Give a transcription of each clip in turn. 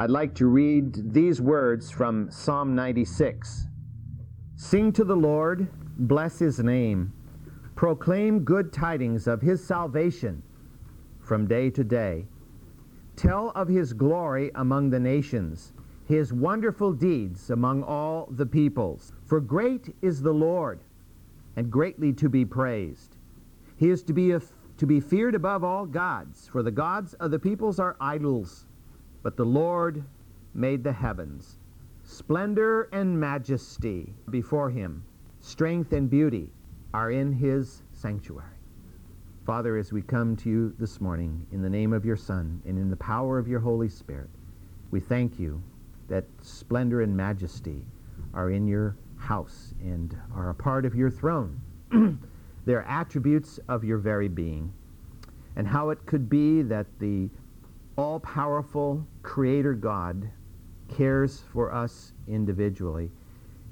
I'd like to read these words from Psalm 96. Sing to the Lord, bless his name, proclaim good tidings of his salvation from day to day. Tell of his glory among the nations, his wonderful deeds among all the peoples. For great is the Lord, and greatly to be praised. He is to be, to be feared above all gods, for the gods of the peoples are idols but the Lord made the heavens. Splendor and majesty before him, strength and beauty are in his sanctuary. Father, as we come to you this morning in the name of your Son and in the power of your Holy Spirit, we thank you that splendor and majesty are in your house and are a part of your throne. They're attributes of your very being. And how it could be that the all powerful Creator God cares for us individually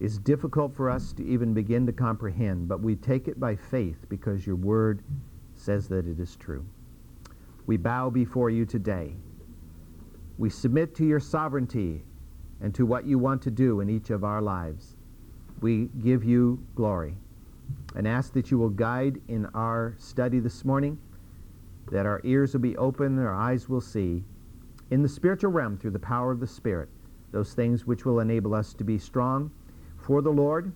is difficult for us to even begin to comprehend, but we take it by faith because your word says that it is true. We bow before you today. We submit to your sovereignty and to what you want to do in each of our lives. We give you glory and ask that you will guide in our study this morning that our ears will be open, our eyes will see, in the spiritual realm through the power of the Spirit, those things which will enable us to be strong for the Lord,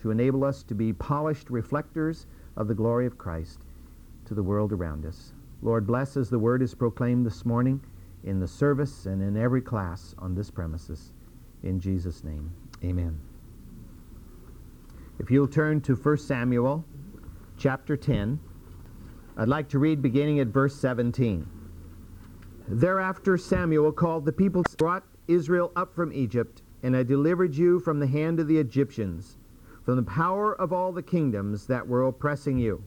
to enable us to be polished reflectors of the glory of Christ to the world around us. Lord, bless as the word is proclaimed this morning in the service and in every class on this premises. In Jesus' name, amen. If you'll turn to 1 Samuel chapter 10, I'd like to read beginning at verse 17. Thereafter Samuel called the people, brought Israel up from Egypt, and I delivered you from the hand of the Egyptians, from the power of all the kingdoms that were oppressing you.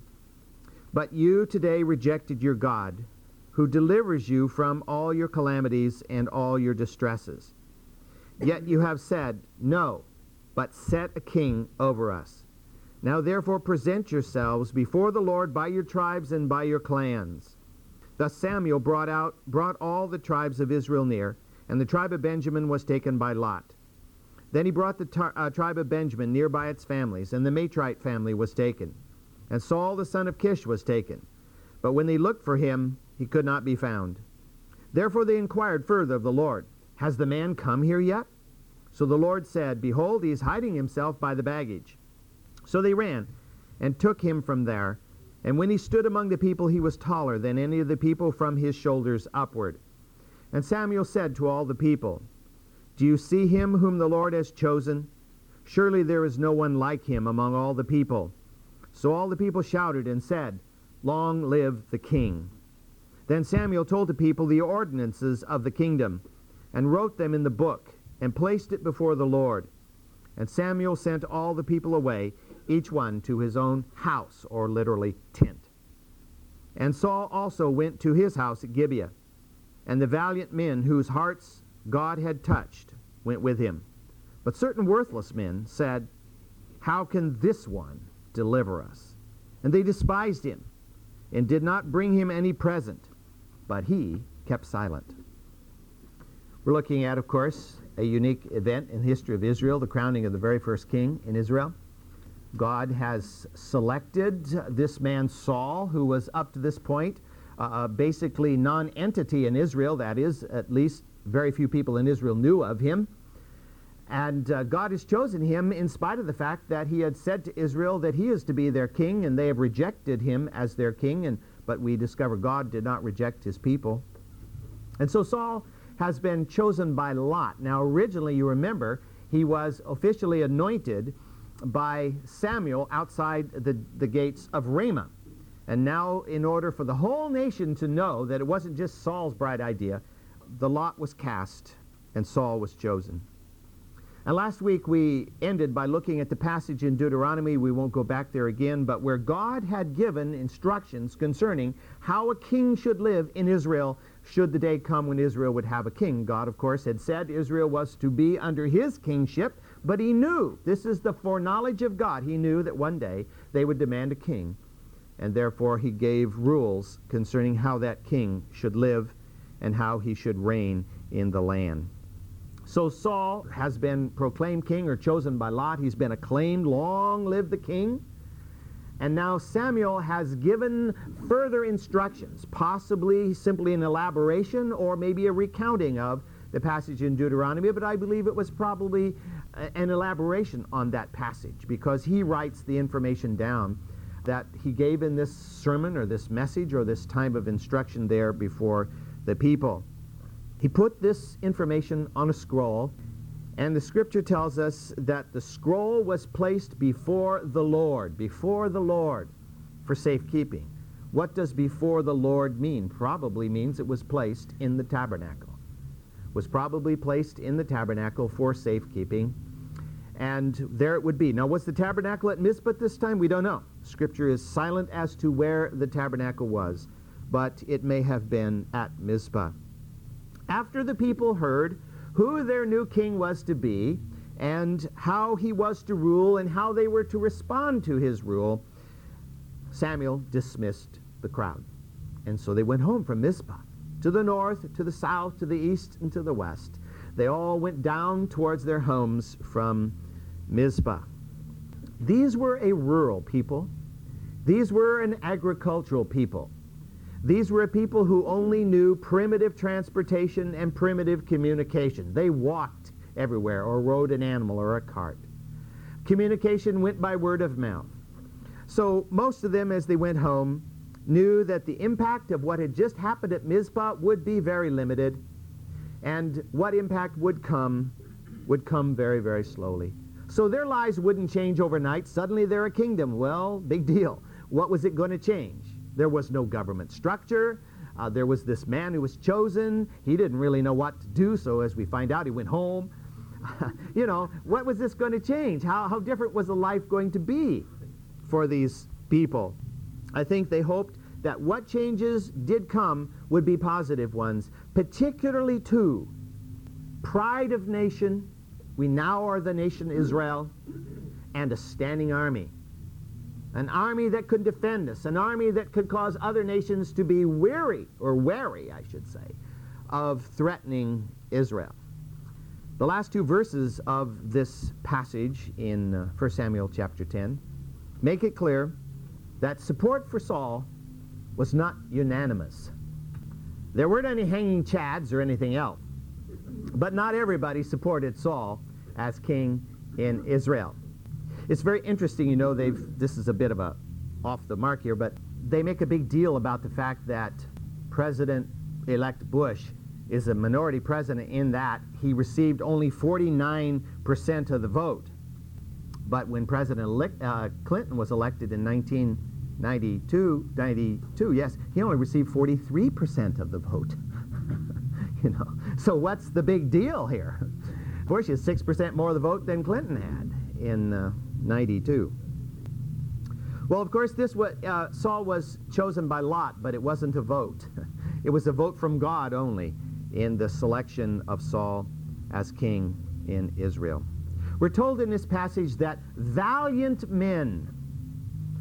But you today rejected your God, who delivers you from all your calamities and all your distresses. Yet you have said, No, but set a king over us. Now therefore present yourselves before the Lord by your tribes and by your clans. Thus Samuel brought out brought all the tribes of Israel near, and the tribe of Benjamin was taken by Lot. Then he brought the tar, uh, tribe of Benjamin near by its families, and the Matrite family was taken. And Saul the son of Kish was taken. But when they looked for him, he could not be found. Therefore they inquired further of the Lord, Has the man come here yet? So the Lord said, Behold, he is hiding himself by the baggage. So they ran and took him from there. And when he stood among the people, he was taller than any of the people from his shoulders upward. And Samuel said to all the people, Do you see him whom the Lord has chosen? Surely there is no one like him among all the people. So all the people shouted and said, Long live the king. Then Samuel told the people the ordinances of the kingdom, and wrote them in the book, and placed it before the Lord. And Samuel sent all the people away, each one to his own house, or literally tent. And Saul also went to his house at Gibeah, and the valiant men whose hearts God had touched went with him. But certain worthless men said, How can this one deliver us? And they despised him, and did not bring him any present, but he kept silent. We're looking at, of course, a unique event in the history of Israel, the crowning of the very first king in Israel. God has selected this man Saul, who was up to this point uh, basically non-entity in Israel. That is, at least very few people in Israel knew of him. And uh, God has chosen him in spite of the fact that he had said to Israel that he is to be their king, and they have rejected him as their king. And but we discover God did not reject his people. And so Saul has been chosen by Lot. Now, originally, you remember, he was officially anointed by Samuel outside the, the gates of Ramah. And now, in order for the whole nation to know that it wasn't just Saul's bright idea, the lot was cast and Saul was chosen. And last week we ended by looking at the passage in Deuteronomy. We won't go back there again, but where God had given instructions concerning how a king should live in Israel should the day come when Israel would have a king. God, of course, had said Israel was to be under his kingship, but he knew, this is the foreknowledge of God, he knew that one day they would demand a king. And therefore he gave rules concerning how that king should live and how he should reign in the land. So Saul has been proclaimed king or chosen by Lot. He's been acclaimed, long live the king. And now Samuel has given further instructions, possibly simply an elaboration or maybe a recounting of the passage in Deuteronomy, but I believe it was probably an elaboration on that passage because he writes the information down that he gave in this sermon or this message or this time of instruction there before the people. He put this information on a scroll, and the scripture tells us that the scroll was placed before the Lord, before the Lord for safekeeping. What does before the Lord mean? Probably means it was placed in the tabernacle. Was probably placed in the tabernacle for safekeeping. And there it would be. Now, was the tabernacle at Mizpah this time? We don't know. Scripture is silent as to where the tabernacle was, but it may have been at Mizpah. After the people heard who their new king was to be, and how he was to rule, and how they were to respond to his rule, Samuel dismissed the crowd. And so they went home from Mizpah, to the north, to the south, to the east, and to the west. They all went down towards their homes from Mizpah. These were a rural people. These were an agricultural people. These were people who only knew primitive transportation and primitive communication. They walked everywhere or rode an animal or a cart. Communication went by word of mouth. So most of them, as they went home, knew that the impact of what had just happened at Mizpah would be very limited, and what impact would come would come very, very slowly. So their lives wouldn't change overnight. Suddenly they're a kingdom. Well, big deal. What was it going to change? There was no government structure. Uh, there was this man who was chosen. He didn't really know what to do, so as we find out, he went home. you know, what was this going to change? How, how different was the life going to be for these people? I think they hoped that what changes did come would be positive ones, particularly two pride of nation. We now are the nation Israel, and a standing army an army that could defend us, an army that could cause other nations to be weary, or wary, I should say, of threatening Israel. The last two verses of this passage in uh, 1 Samuel chapter 10 make it clear that support for Saul was not unanimous. There weren't any hanging chads or anything else, but not everybody supported Saul as king in Israel. It's very interesting, you know, they've, this is a bit of a off the mark here, but they make a big deal about the fact that President-elect Bush is a minority president in that he received only 49% of the vote. But when President uh, Clinton was elected in 1992, 92, yes, he only received 43% of the vote. you know, so what's the big deal here? Bush is 6% more of the vote than Clinton had in uh, 92. Well, of course, this was, uh, Saul was chosen by Lot, but it wasn't a vote. it was a vote from God only in the selection of Saul as king in Israel. We're told in this passage that valiant men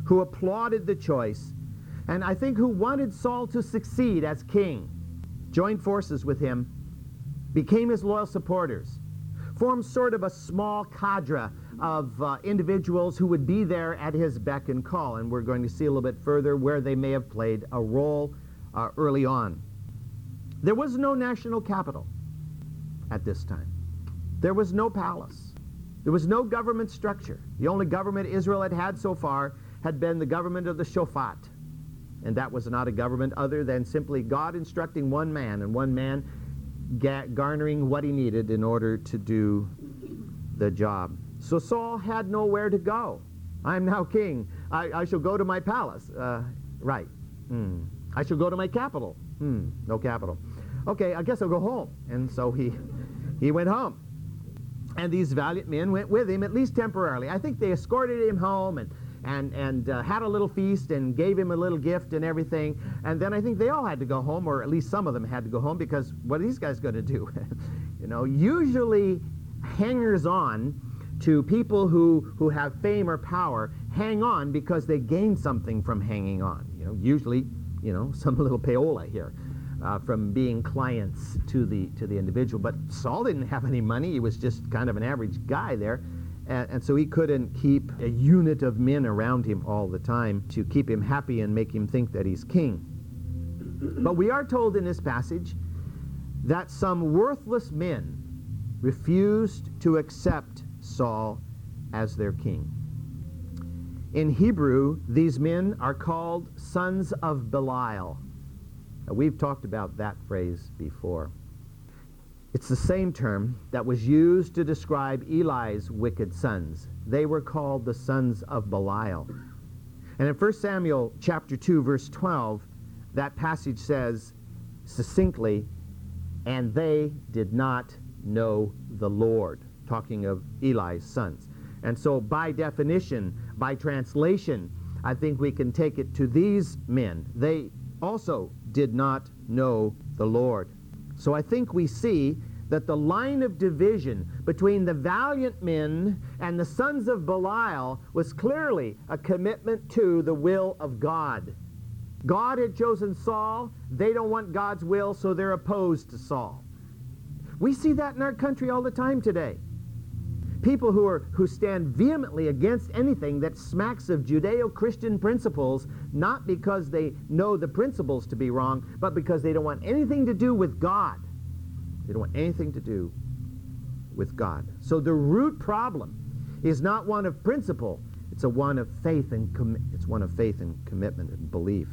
who applauded the choice, and I think who wanted Saul to succeed as king, joined forces with him, became his loyal supporters, formed sort of a small cadre of uh, individuals who would be there at his beck and call. And we're going to see a little bit further where they may have played a role uh, early on. There was no national capital at this time. There was no palace. There was no government structure. The only government Israel had had so far had been the government of the Shofat. And that was not a government other than simply God instructing one man and one man garnering what he needed in order to do the job. So Saul had nowhere to go. I am now king. I, I shall go to my palace. Uh, right. Hmm. I shall go to my capital. Hmm. No capital. Okay, I guess I'll go home. And so he, he went home. And these valiant men went with him, at least temporarily. I think they escorted him home and, and, and uh, had a little feast and gave him a little gift and everything. And then I think they all had to go home, or at least some of them had to go home, because what are these guys going to do? you know, usually hangers on to people who, who have fame or power hang on because they gain something from hanging on. You know, usually, you know, some little payola here. uh, from being clients to the to the individual. But Saul didn't have any money; he was just kind of an average guy there, and, and so he couldn't keep a unit of men around him all the time to keep him happy and make him think that he's king. But we are told in this passage that some worthless men refused to accept Saul as their king. In Hebrew, these men are called sons of Belial. Now, we've talked about that phrase before. It's the same term that was used to describe Eli's wicked sons. They were called the sons of Belial. And in 1 Samuel chapter 2 verse 12, that passage says succinctly, and they did not know the Lord, talking of Eli's sons. And so by definition, by translation, I think we can take it to these men. They also did not know the Lord. So I think we see that the line of division between the valiant men and the sons of Belial was clearly a commitment to the will of God. God had chosen Saul. They don't want God's will, so they're opposed to Saul. We see that in our country all the time today people who, are, who stand vehemently against anything that smacks of Judeo-Christian principles, not because they know the principles to be wrong, but because they don't want anything to do with God. They don't want anything to do with God. So the root problem is not one of principle, it's a one of faith and com- it's one of faith and commitment and belief.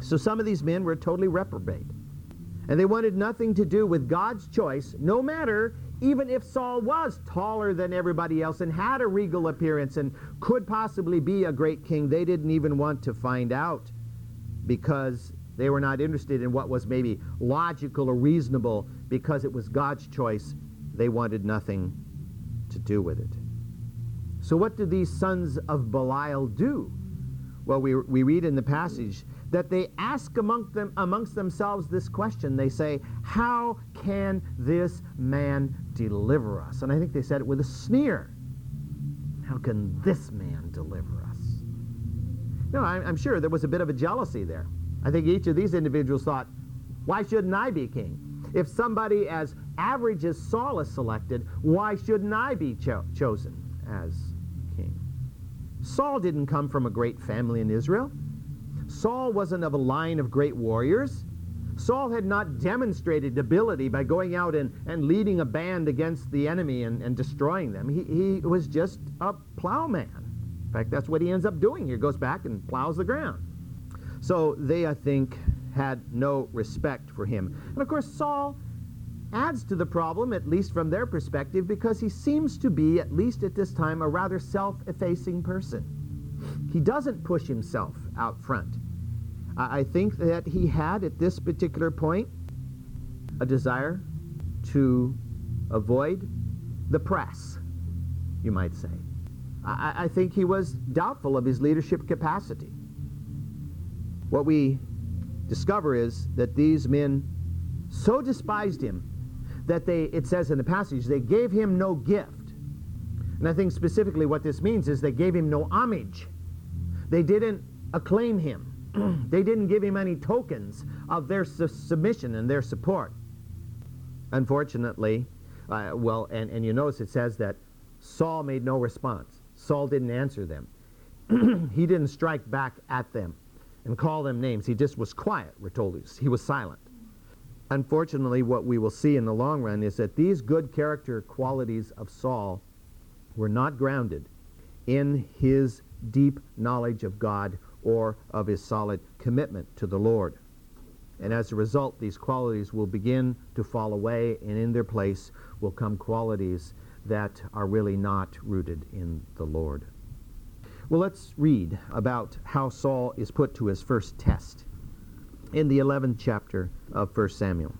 So some of these men were totally reprobate. And they wanted nothing to do with God's choice, no matter even if Saul was taller than everybody else and had a regal appearance and could possibly be a great king, they didn't even want to find out because they were not interested in what was maybe logical or reasonable because it was God's choice. They wanted nothing to do with it. So, what do these sons of Belial do? Well, we, we read in the passage that they ask among them, amongst themselves this question. They say, How can this man deliver us? And I think they said it with a sneer. How can this man deliver us? No, I'm, I'm sure there was a bit of a jealousy there. I think each of these individuals thought, Why shouldn't I be king? If somebody as average as Saul is selected, why shouldn't I be cho- chosen as king? Saul didn't come from a great family in Israel. Saul wasn't of a line of great warriors. Saul had not demonstrated ability by going out and, and leading a band against the enemy and, and destroying them. He, he was just a plowman. In fact, that's what he ends up doing here. Goes back and plows the ground. So they, I think, had no respect for him. And of course, Saul adds to the problem, at least from their perspective, because he seems to be, at least at this time, a rather self-effacing person. He doesn't push himself out front. I think that he had at this particular point a desire to avoid the press, you might say. I, I, think he was doubtful of his leadership capacity. What we discover is that these men so despised him that they, it says in the passage, they gave him no gift. And I think specifically what this means is they gave him no homage. They didn't acclaim him. they didn't give him any tokens of their su- submission and their support. Unfortunately, uh, well, and, and you notice it says that Saul made no response. Saul didn't answer them. he didn't strike back at them and call them names. He just was quiet, we're told. He was silent. Unfortunately, what we will see in the long run is that these good character qualities of Saul were not grounded in his deep knowledge of God or of his solid commitment to the Lord. And as a result, these qualities will begin to fall away, and in their place will come qualities that are really not rooted in the Lord. Well, let's read about how Saul is put to his first test in the 11th chapter of 1 Samuel.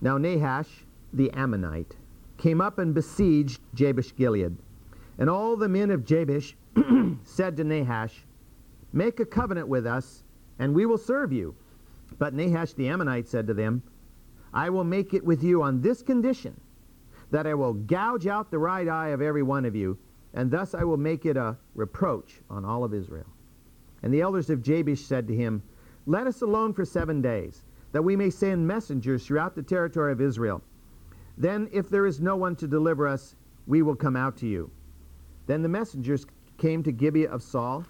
Now Nahash the Ammonite came up and besieged Jabesh Gilead. And all the men of Jabesh said to Nahash, Make a covenant with us, and we will serve you. But Nahash the Ammonite said to them, I will make it with you on this condition, that I will gouge out the right eye of every one of you, and thus I will make it a reproach on all of Israel. And the elders of Jabesh said to him, Let us alone for seven days, that we may send messengers throughout the territory of Israel. Then, if there is no one to deliver us, we will come out to you. Then the messengers came to Gibeah of Saul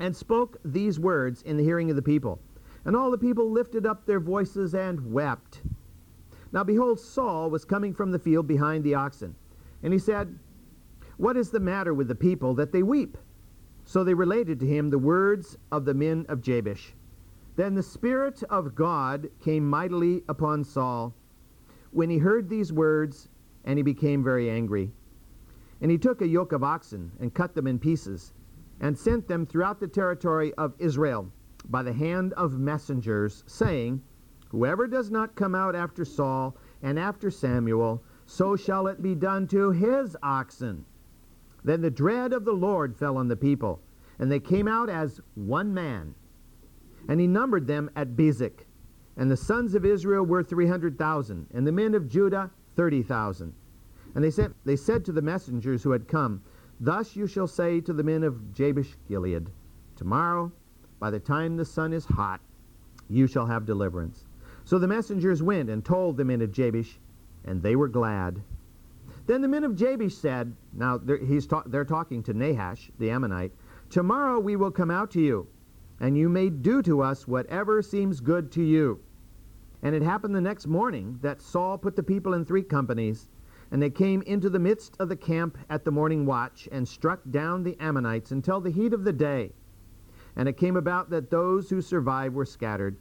and spoke these words in the hearing of the people. And all the people lifted up their voices and wept. Now behold, Saul was coming from the field behind the oxen. And he said, What is the matter with the people that they weep? So they related to him the words of the men of Jabesh. Then the Spirit of God came mightily upon Saul when he heard these words, and he became very angry. And he took a yoke of oxen and cut them in pieces, and sent them throughout the territory of Israel by the hand of messengers, saying, Whoever does not come out after Saul and after Samuel, so shall it be done to his oxen. Then the dread of the Lord fell on the people, and they came out as one man. And he numbered them at Bezek. And the sons of Israel were 300,000, and the men of Judah 30,000. And they said, they said to the messengers who had come, Thus you shall say to the men of Jabesh Gilead, Tomorrow, by the time the sun is hot, you shall have deliverance. So the messengers went and told the men of Jabesh, and they were glad. Then the men of Jabesh said, Now they're, he's ta- they're talking to Nahash, the Ammonite, Tomorrow we will come out to you, and you may do to us whatever seems good to you. And it happened the next morning that Saul put the people in three companies, and they came into the midst of the camp at the morning watch, and struck down the Ammonites until the heat of the day. And it came about that those who survived were scattered,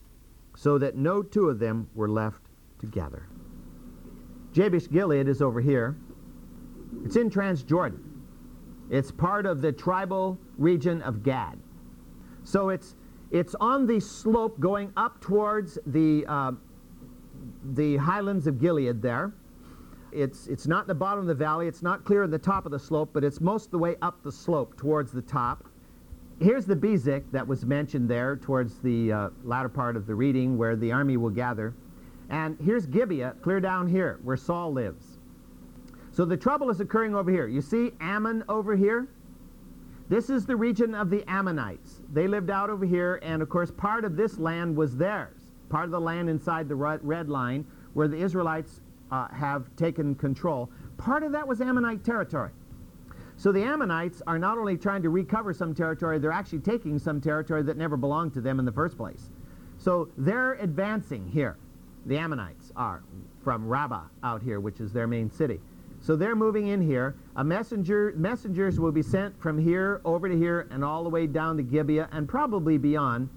so that no two of them were left together. Jabesh Gilead is over here. It's in Transjordan. It's part of the tribal region of Gad. So it's, it's on the slope going up towards the, uh, the highlands of Gilead there. It's, it's not in the bottom of the valley. It's not clear in the top of the slope, but it's most the way up the slope towards the top. Here's the Bezek that was mentioned there towards the uh, latter part of the reading where the army will gather. And here's Gibeah, clear down here, where Saul lives. So the trouble is occurring over here. You see Ammon over here? This is the region of the Ammonites. They lived out over here, and of course, part of this land was theirs. Part of the land inside the red line where the Israelites uh, have taken control. Part of that was Ammonite territory. So the Ammonites are not only trying to recover some territory, they're actually taking some territory that never belonged to them in the first place. So they're advancing here. The Ammonites are from Rabbah out here, which is their main city. So they're moving in here. A messenger, messengers will be sent from here over to here and all the way down to Gibeah and probably beyond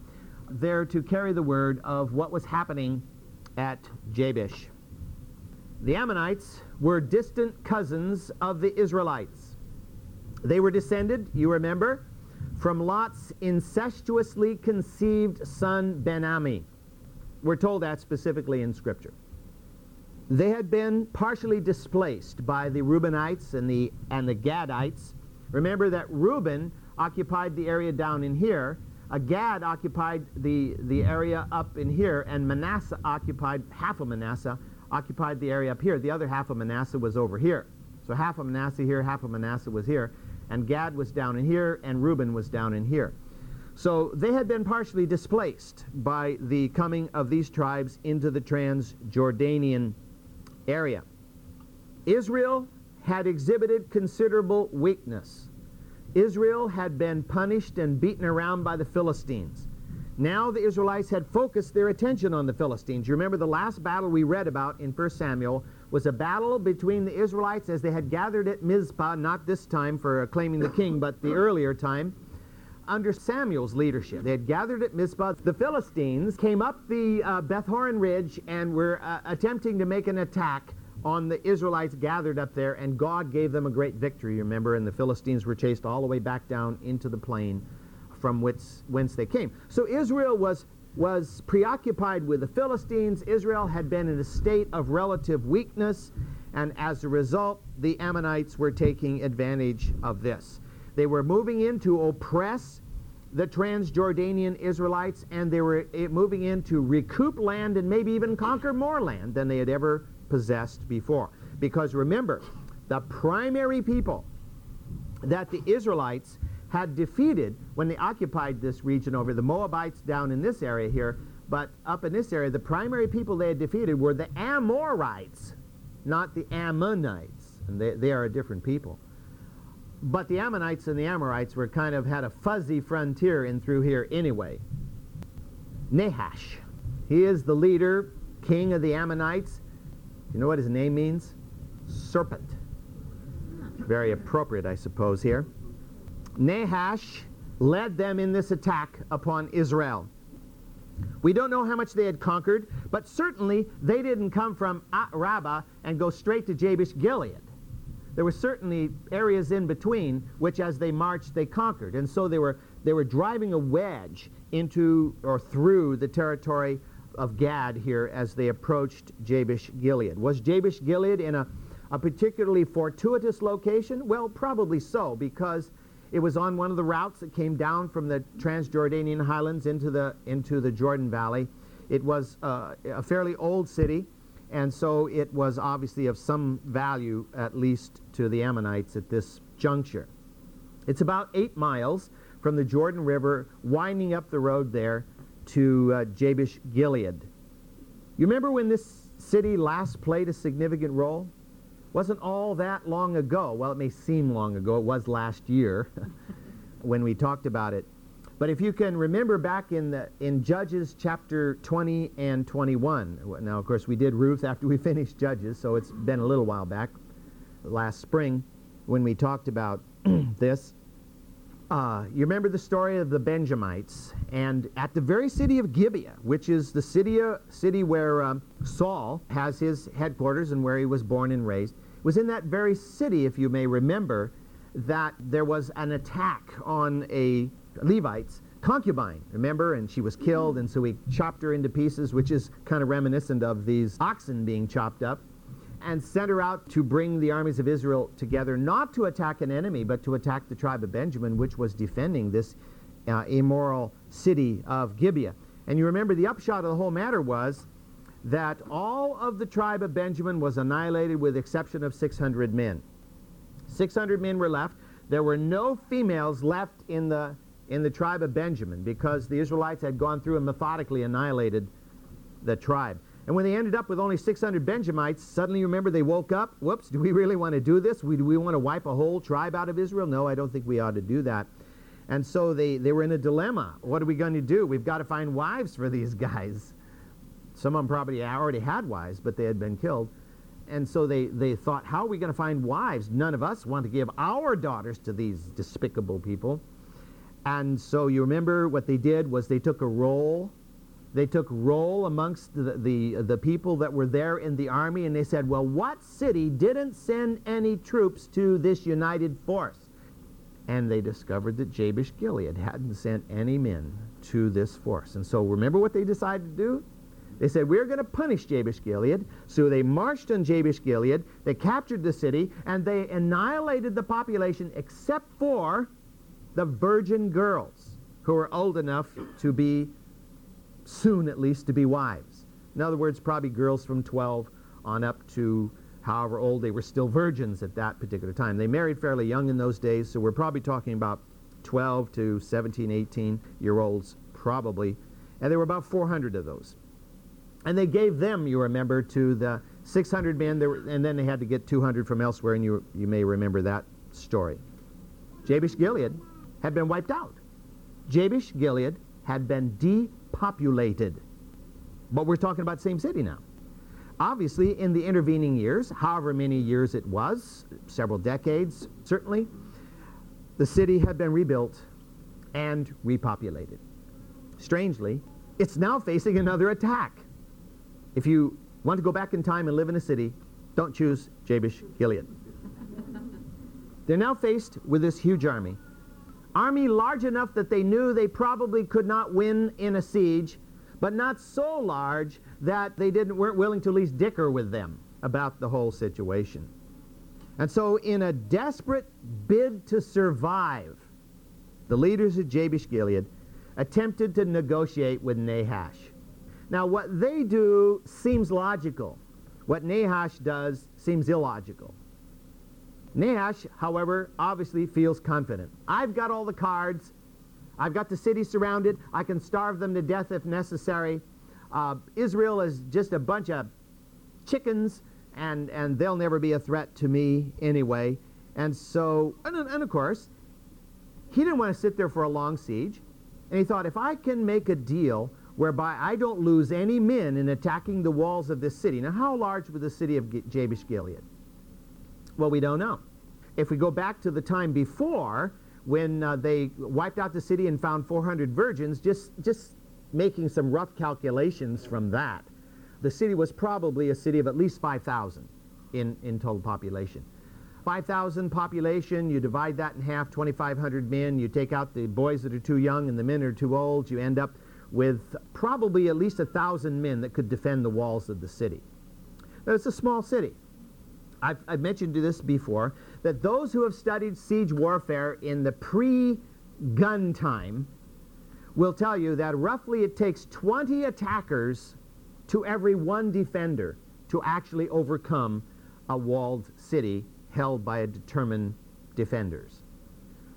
there to carry the word of what was happening at Jabesh. The Ammonites were distant cousins of the Israelites. They were descended, you remember, from Lot's incestuously conceived son Ben-Ammi. We're told that specifically in Scripture. They had been partially displaced by the Reubenites and the, and the Gadites. Remember that Reuben occupied the area down in here. A Gad occupied the, the area up in here, and Manasseh occupied, half of Manasseh occupied the area up here. The other half of Manasseh was over here. So half of Manasseh here, half of Manasseh was here. And Gad was down in here, and Reuben was down in here. So they had been partially displaced by the coming of these tribes into the Transjordanian area. Israel had exhibited considerable weakness. Israel had been punished and beaten around by the Philistines. Now the Israelites had focused their attention on the Philistines. You remember the last battle we read about in 1 Samuel was a battle between the Israelites as they had gathered at Mizpah, not this time for claiming the king, but the earlier time, under Samuel's leadership. They had gathered at Mizpah. The Philistines came up the uh, Beth Horon Ridge and were uh, attempting to make an attack on the Israelites gathered up there, and God gave them a great victory, remember, and the Philistines were chased all the way back down into the plain from which, whence they came. So Israel was, was preoccupied with the Philistines. Israel had been in a state of relative weakness, and as a result, the Ammonites were taking advantage of this. They were moving in to oppress the Transjordanian Israelites, and they were eh, moving in to recoup land and maybe even conquer more land than they had ever possessed before. Because remember, the primary people that the Israelites had defeated when they occupied this region over the Moabites down in this area here But up in this area, the primary people they had defeated were the Amorites, not the Ammonites. And they, they are a different people. But the Ammonites and the Amorites were kind of had a fuzzy frontier in through here anyway. Nahash. He is the leader, king of the Ammonites. You know what his name means? Serpent. Very appropriate, I suppose, here. Nahash led them in this attack upon Israel. We don't know how much they had conquered, but certainly they didn't come from Rabbah and go straight to Jabesh Gilead. There were certainly areas in between which, as they marched, they conquered. And so they were, they were driving a wedge into or through the territory of Gad here as they approached Jabesh Gilead. Was Jabesh Gilead in a, a particularly fortuitous location? Well, probably so, because it was on one of the routes that came down from the Transjordanian highlands into the, into the Jordan Valley. It was uh, a fairly old city, and so it was obviously of some value, at least to the Ammonites at this juncture. It's about eight miles from the Jordan River, winding up the road there to uh, Jabesh Gilead. You remember when this city last played a significant role? Wasn't all that long ago. Well, it may seem long ago. It was last year when we talked about it. But if you can remember back in, the, in Judges chapter 20 and 21, now, of course, we did Ruth after we finished Judges, so it's been a little while back, last spring, when we talked about this. Uh, you remember the story of the Benjamites, and at the very city of Gibeah, which is the city, uh, city where um, Saul has his headquarters and where he was born and raised, was in that very city, if you may remember, that there was an attack on a Levite's concubine, remember? And she was killed, and so he chopped her into pieces, which is kind of reminiscent of these oxen being chopped up, and sent her out to bring the armies of Israel together, not to attack an enemy, but to attack the tribe of Benjamin, which was defending this uh, immoral city of Gibeah. And you remember the upshot of the whole matter was that all of the tribe of Benjamin was annihilated with exception of 600 men. 600 men were left. There were no females left in the, in the tribe of Benjamin because the Israelites had gone through and methodically annihilated the tribe. And when they ended up with only 600 Benjamites, suddenly remember they woke up. Whoops, do we really want to do this? We, do we want to wipe a whole tribe out of Israel? No, I don't think we ought to do that. And so they, they were in a dilemma. What are we going to do? We've got to find wives for these guys. Some of them probably already had wives, but they had been killed. And so they, they thought, how are we going to find wives? None of us want to give our daughters to these despicable people. And so you remember what they did was they took a roll. They took roll amongst the, the, the people that were there in the army, and they said, well, what city didn't send any troops to this united force? And they discovered that Jabesh Gilead hadn't sent any men to this force. And so remember what they decided to do? They said, We're going to punish Jabesh Gilead. So they marched on Jabesh Gilead, they captured the city, and they annihilated the population except for the virgin girls who were old enough to be, soon at least, to be wives. In other words, probably girls from 12 on up to however old they were still virgins at that particular time. They married fairly young in those days, so we're probably talking about 12 to 17, 18 year olds, probably. And there were about 400 of those. And they gave them, you remember, to the 600 men, were, and then they had to get 200 from elsewhere, and you, you may remember that story. Jabesh Gilead had been wiped out. Jabesh Gilead had been depopulated. But we're talking about the same city now. Obviously, in the intervening years, however many years it was, several decades certainly, the city had been rebuilt and repopulated. Strangely, it's now facing another attack. If you want to go back in time and live in a city, don't choose Jabesh Gilead. They're now faced with this huge army. Army large enough that they knew they probably could not win in a siege, but not so large that they didn't, weren't willing to at least dicker with them about the whole situation. And so, in a desperate bid to survive, the leaders of Jabesh Gilead attempted to negotiate with Nahash. Now, what they do seems logical. What Nahash does seems illogical. Nahash, however, obviously feels confident. I've got all the cards. I've got the city surrounded. I can starve them to death if necessary. uh, Israel is just a bunch of chickens, and, and they'll never be a threat to me anyway. And so, and, and of course, he didn't want to sit there for a long siege. And he thought, if I can make a deal whereby I don't lose any men in attacking the walls of this city. Now, how large was the city of Jabesh Gilead? Well, we don't know. If we go back to the time before, when uh, they wiped out the city and found 400 virgins, just, just making some rough calculations from that, the city was probably a city of at least 5,000 in, in total population. 5,000 population, you divide that in half, 2,500 men, you take out the boys that are too young and the men are too old, you end up with probably at least a 1,000 men that could defend the walls of the city. Now, it's a small city. I've, I've mentioned this before, that those who have studied siege warfare in the pre-gun time will tell you that roughly it takes 20 attackers to every one defender to actually overcome a walled city held by a determined defenders.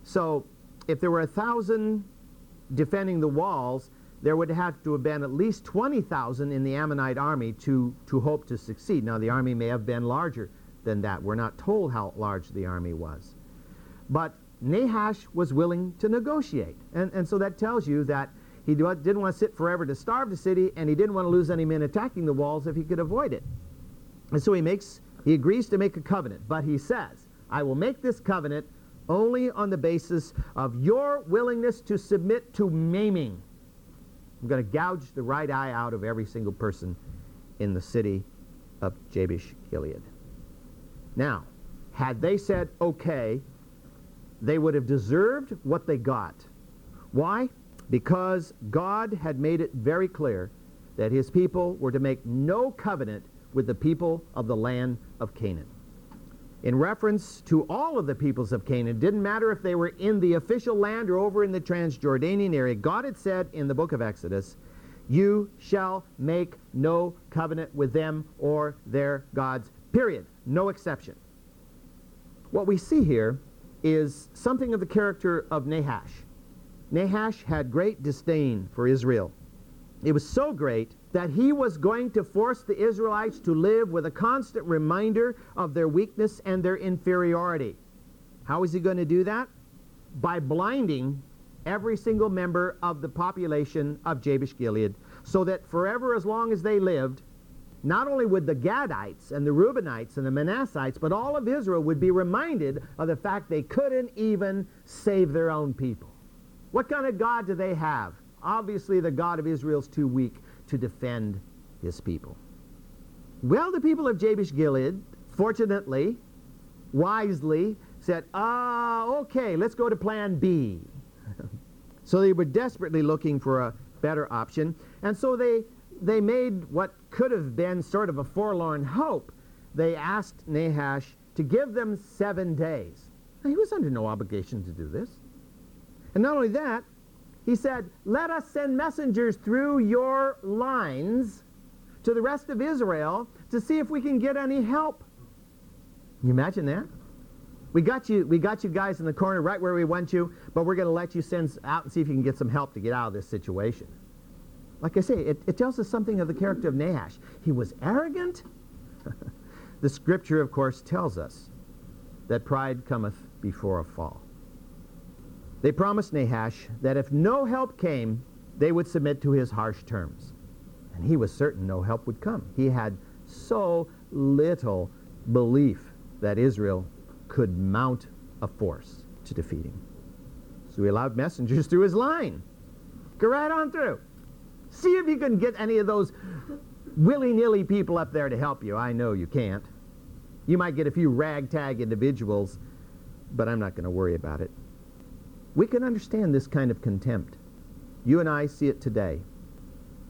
So if there were a thousand defending the walls, there would have to have been at least 20,000 in the Ammonite army to, to hope to succeed. Now, the army may have been larger than that. We're not told how large the army was. But Nahash was willing to negotiate. And, and so that tells you that he didn't want to sit forever to starve the city, and he didn't want to lose any men attacking the walls if he could avoid it. And so he makes he agrees to make a covenant, but he says, I will make this covenant only on the basis of your willingness to submit to maiming. I'm going to gouge the right eye out of every single person in the city of Jabesh Gilead. Now, had they said okay, they would have deserved what they got. Why? Because God had made it very clear that his people were to make no covenant with the people of the land of Canaan. In reference to all of the peoples of Canaan, didn't matter if they were in the official land or over in the Transjordanian area, God had said in the book of Exodus, You shall make no covenant with them or their gods, period. No exception. What we see here is something of the character of Nahash. Nahash had great disdain for Israel. It was so great that he was going to force the Israelites to live with a constant reminder of their weakness and their inferiority. How is he going to do that? By blinding every single member of the population of Jabesh Gilead, so that forever as long as they lived, not only would the Gadites and the Reubenites and the Manassites, but all of Israel would be reminded of the fact they couldn't even save their own people. What kind of God do they have? Obviously, the God of Israel's too weak to defend his people. Well, the people of Jabesh Gilead, fortunately, wisely, said, ah, okay, let's go to plan B. so they were desperately looking for a better option, and so they, they made what could have been sort of a forlorn hope. They asked Nahash to give them seven days. Now, he was under no obligation to do this. And not only that, he said, Let us send messengers through your lines to the rest of Israel to see if we can get any help. Can you imagine that? We got you, we got you guys in the corner right where we want you, but we're going to let you send out and see if you can get some help to get out of this situation. Like I say, it, it tells us something of the character of Nahash. He was arrogant. the scripture, of course, tells us that pride cometh before a fall. They promised Nahash that if no help came, they would submit to his harsh terms. And he was certain no help would come. He had so little belief that Israel could mount a force to defeat him. So he allowed messengers through his line. Go right on through. See if you can get any of those willy-nilly people up there to help you. I know you can't. You might get a few ragtag individuals, but I'm not going to worry about it. We can understand this kind of contempt. You and I see it today.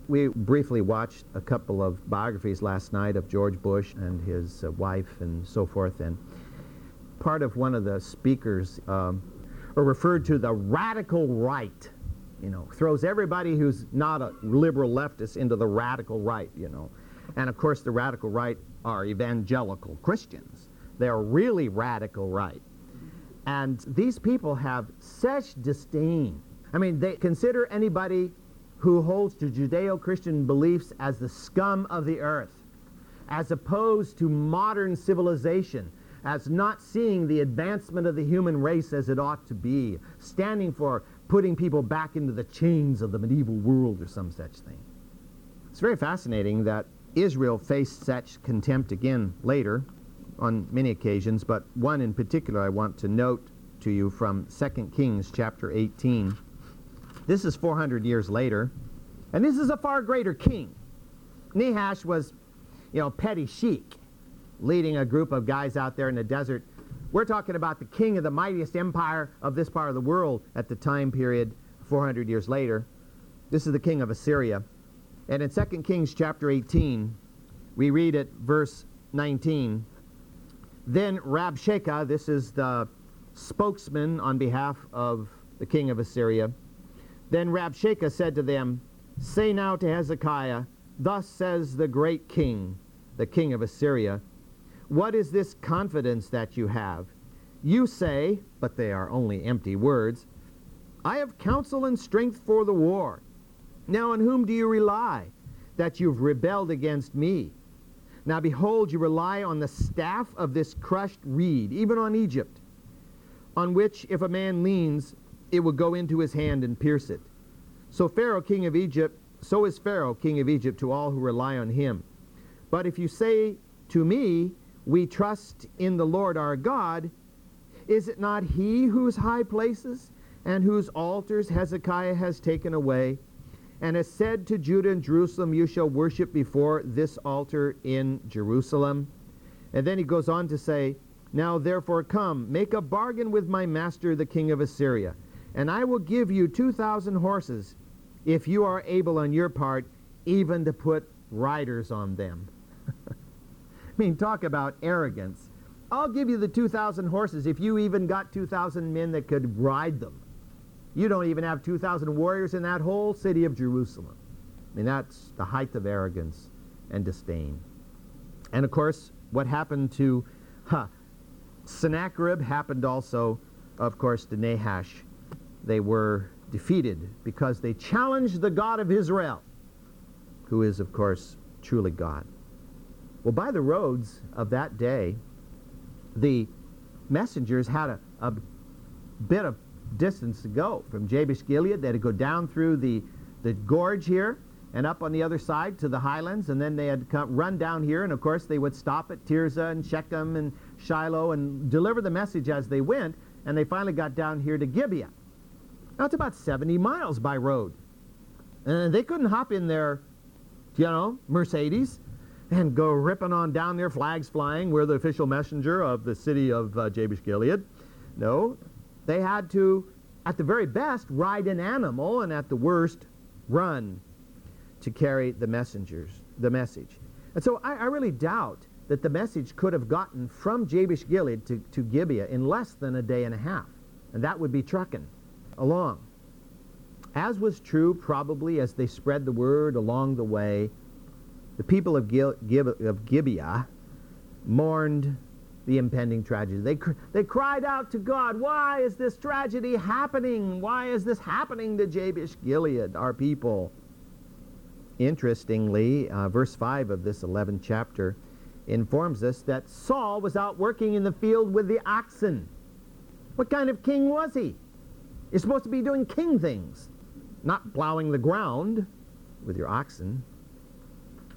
We briefly watched a couple of biographies last night of George Bush and his uh, wife and so forth, and part of one of the speakers um, referred to the radical right, you know, throws everybody who's not a liberal leftist into the radical right, you know. And of course, the radical right are evangelical Christians. They're really radical right. And these people have such disdain. I mean, they consider anybody who holds to Judeo-Christian beliefs as the scum of the earth, as opposed to modern civilization, as not seeing the advancement of the human race as it ought to be, standing for putting people back into the chains of the medieval world or some such thing. It's very fascinating that Israel faced such contempt again later on many occasions, but one in particular I want to note to you from 2 Kings chapter 18. This is 400 years later, and this is a far greater king. Nahash was, you know, petty sheik, leading a group of guys out there in the desert. We're talking about the king of the mightiest empire of this part of the world at the time period 400 years later. This is the king of Assyria. And in 2 Kings chapter 18, we read at verse 19, Then Rabshakeh, this is the spokesman on behalf of the king of Assyria, then Rabshakeh said to them, Say now to Hezekiah, Thus says the great king, the king of Assyria, What is this confidence that you have? You say, but they are only empty words, I have counsel and strength for the war. Now on whom do you rely, that you've rebelled against me? Now behold, you rely on the staff of this crushed reed, even on Egypt, on which if a man leans, it will go into his hand and pierce it. So Pharaoh, king of Egypt, so is Pharaoh, king of Egypt, to all who rely on him. But if you say to me, We trust in the Lord our God, is it not he whose high places and whose altars Hezekiah has taken away, and has said to Judah and Jerusalem, You shall worship before this altar in Jerusalem? And then he goes on to say, Now therefore come, make a bargain with my master, the king of Assyria, and I will give you 2,000 horses, if you are able on your part even to put riders on them. I mean, talk about arrogance. I'll give you the 2,000 horses if you even got 2,000 men that could ride them. You don't even have 2,000 warriors in that whole city of Jerusalem. I mean, that's the height of arrogance and disdain. And of course, what happened to huh, Sennacherib happened also, of course, to Nahash. They were defeated because they challenged the God of Israel, who is, of course, truly God. Well, by the roads of that day, the messengers had a, a bit of distance to go from Jabesh Gilead. They had to go down through the, the gorge here and up on the other side to the highlands, and then they had to come, run down here, and of course they would stop at Tirzah and Shechem and Shiloh and deliver the message as they went, and they finally got down here to Gibeah. Now it's about 70 miles by road. And they couldn't hop in their, you know, Mercedes and go ripping on down there, flags flying. We're the official messenger of the city of uh, Jabesh Gilead. No, they had to, at the very best, ride an animal, and at the worst, run to carry the messengers, the message. And so I, I really doubt that the message could have gotten from Jabesh Gilead to, to Gibeah in less than a day and a half. And that would be trucking along. As was true probably as they spread the word along the way, the people of, Gil, Gib, of Gibeah mourned the impending tragedy. They, they cried out to God, Why is this tragedy happening? Why is this happening to Jabesh Gilead, our people? Interestingly, uh, verse 5 of this 11th chapter informs us that Saul was out working in the field with the oxen. What kind of king was he? You're supposed to be doing king things, not plowing the ground with your oxen.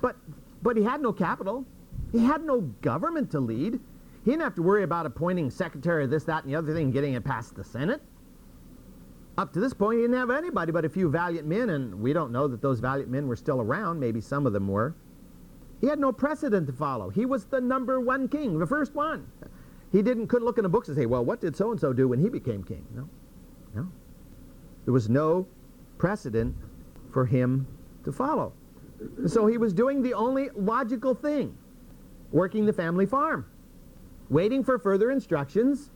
But, but he had no capital. He had no government to lead. He didn't have to worry about appointing secretary of this, that, and the other thing, and getting it past the Senate. Up to this point, he didn't have anybody but a few valiant men, and we don't know that those valiant men were still around. Maybe some of them were. He had no precedent to follow. He was the number one king, the first one. He didn't couldn't look in the books and say, well, what did so-and-so do when he became king? No. No. There was no precedent for him to follow. So he was doing the only logical thing, working the family farm waiting for further instructions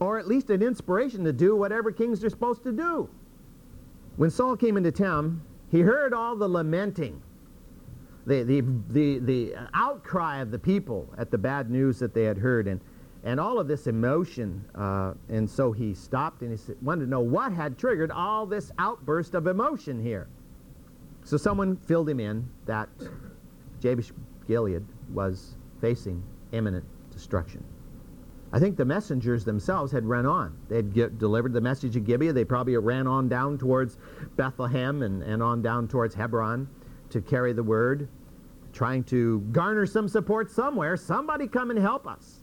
or at least an inspiration to do whatever kings are supposed to do. When Saul came into town, he heard all the lamenting, the, the, the, the outcry of the people at the bad news that they had heard, and, and all of this emotion. Uh, and so he stopped and he wanted to know what had triggered all this outburst of emotion here. So someone filled him in that Jabesh Gilead was facing imminent destruction. I think the messengers themselves had run on. They had delivered the message of Gibeah. They probably ran on down towards Bethlehem and, and on down towards Hebron to carry the word, trying to garner some support somewhere. Somebody come and help us.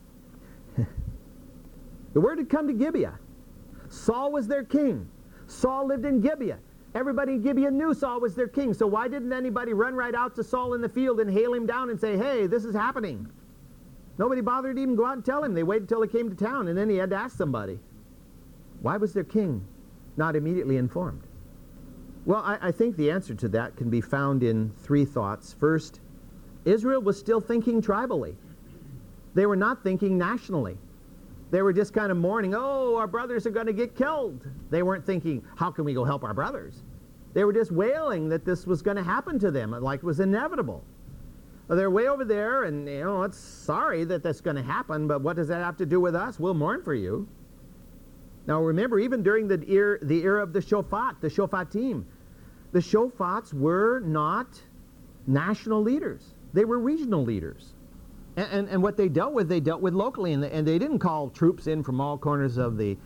the word had come to Gibeah. Saul was their king. Saul lived in Gibeah. Everybody in Gibeah knew Saul was their king. So why didn't anybody run right out to Saul in the field and hail him down and say, hey, this is happening? Nobody bothered to even go out and tell him. They waited till he came to town, and then he had to ask somebody. Why was their king not immediately informed? Well, I, I think the answer to that can be found in three thoughts. First, Israel was still thinking tribally. They were not thinking nationally. They were just kind of mourning, oh, our brothers are going to get killed. They weren't thinking, how can we go help our brothers? They were just wailing that this was going to happen to them, like it was inevitable. They're way over there, and, you know, it's sorry that that's going to happen, but what does that have to do with us? We'll mourn for you. Now, remember, even during the era, the era of the Shofat, the Shophatim, the Shophats were not national leaders. They were regional leaders. And, and, and, what they dealt with, they dealt with locally, and, and they didn't call troops in from all corners of the,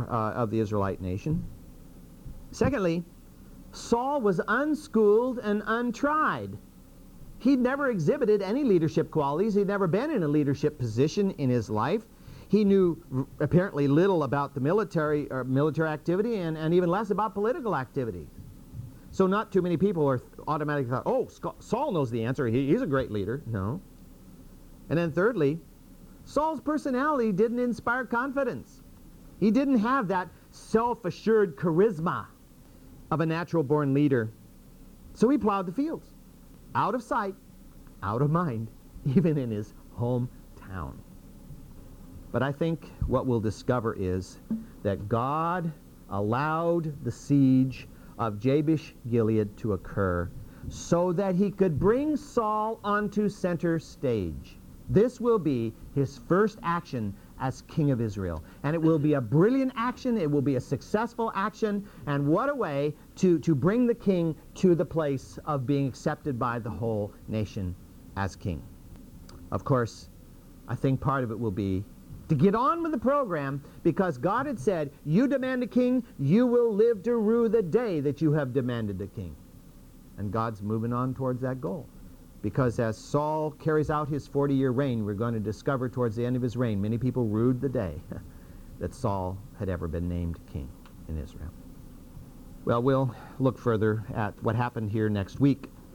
uh, of the Israelite nation. Secondly, Saul was unschooled and untried. He'd never exhibited any leadership qualities. He'd never been in a leadership position in his life. He knew apparently little about the military or military activity and, and even less about political activity. So not too many people are automatically thought, oh, Saul knows the answer. He, he's a great leader. No. And then thirdly, Saul's personality didn't inspire confidence. He didn't have that self-assured charisma of a natural-born leader. So he plowed the fields, out of sight, out of mind, even in his hometown. But I think what we'll discover is that God allowed the siege of Jabesh Gilead to occur so that he could bring Saul onto center stage. This will be his first action as king of Israel. And it will be a brilliant action. It will be a successful action. And what a way to, to bring the king to the place of being accepted by the whole nation as king. Of course, I think part of it will be to get on with the program because God had said, you demand a king, you will live to rue the day that you have demanded a king. And God's moving on towards that goal. Because as Saul carries out his 40-year reign, we're going to discover towards the end of his reign, many people rued the day that Saul had ever been named king in Israel. Well, we'll look further at what happened here next week.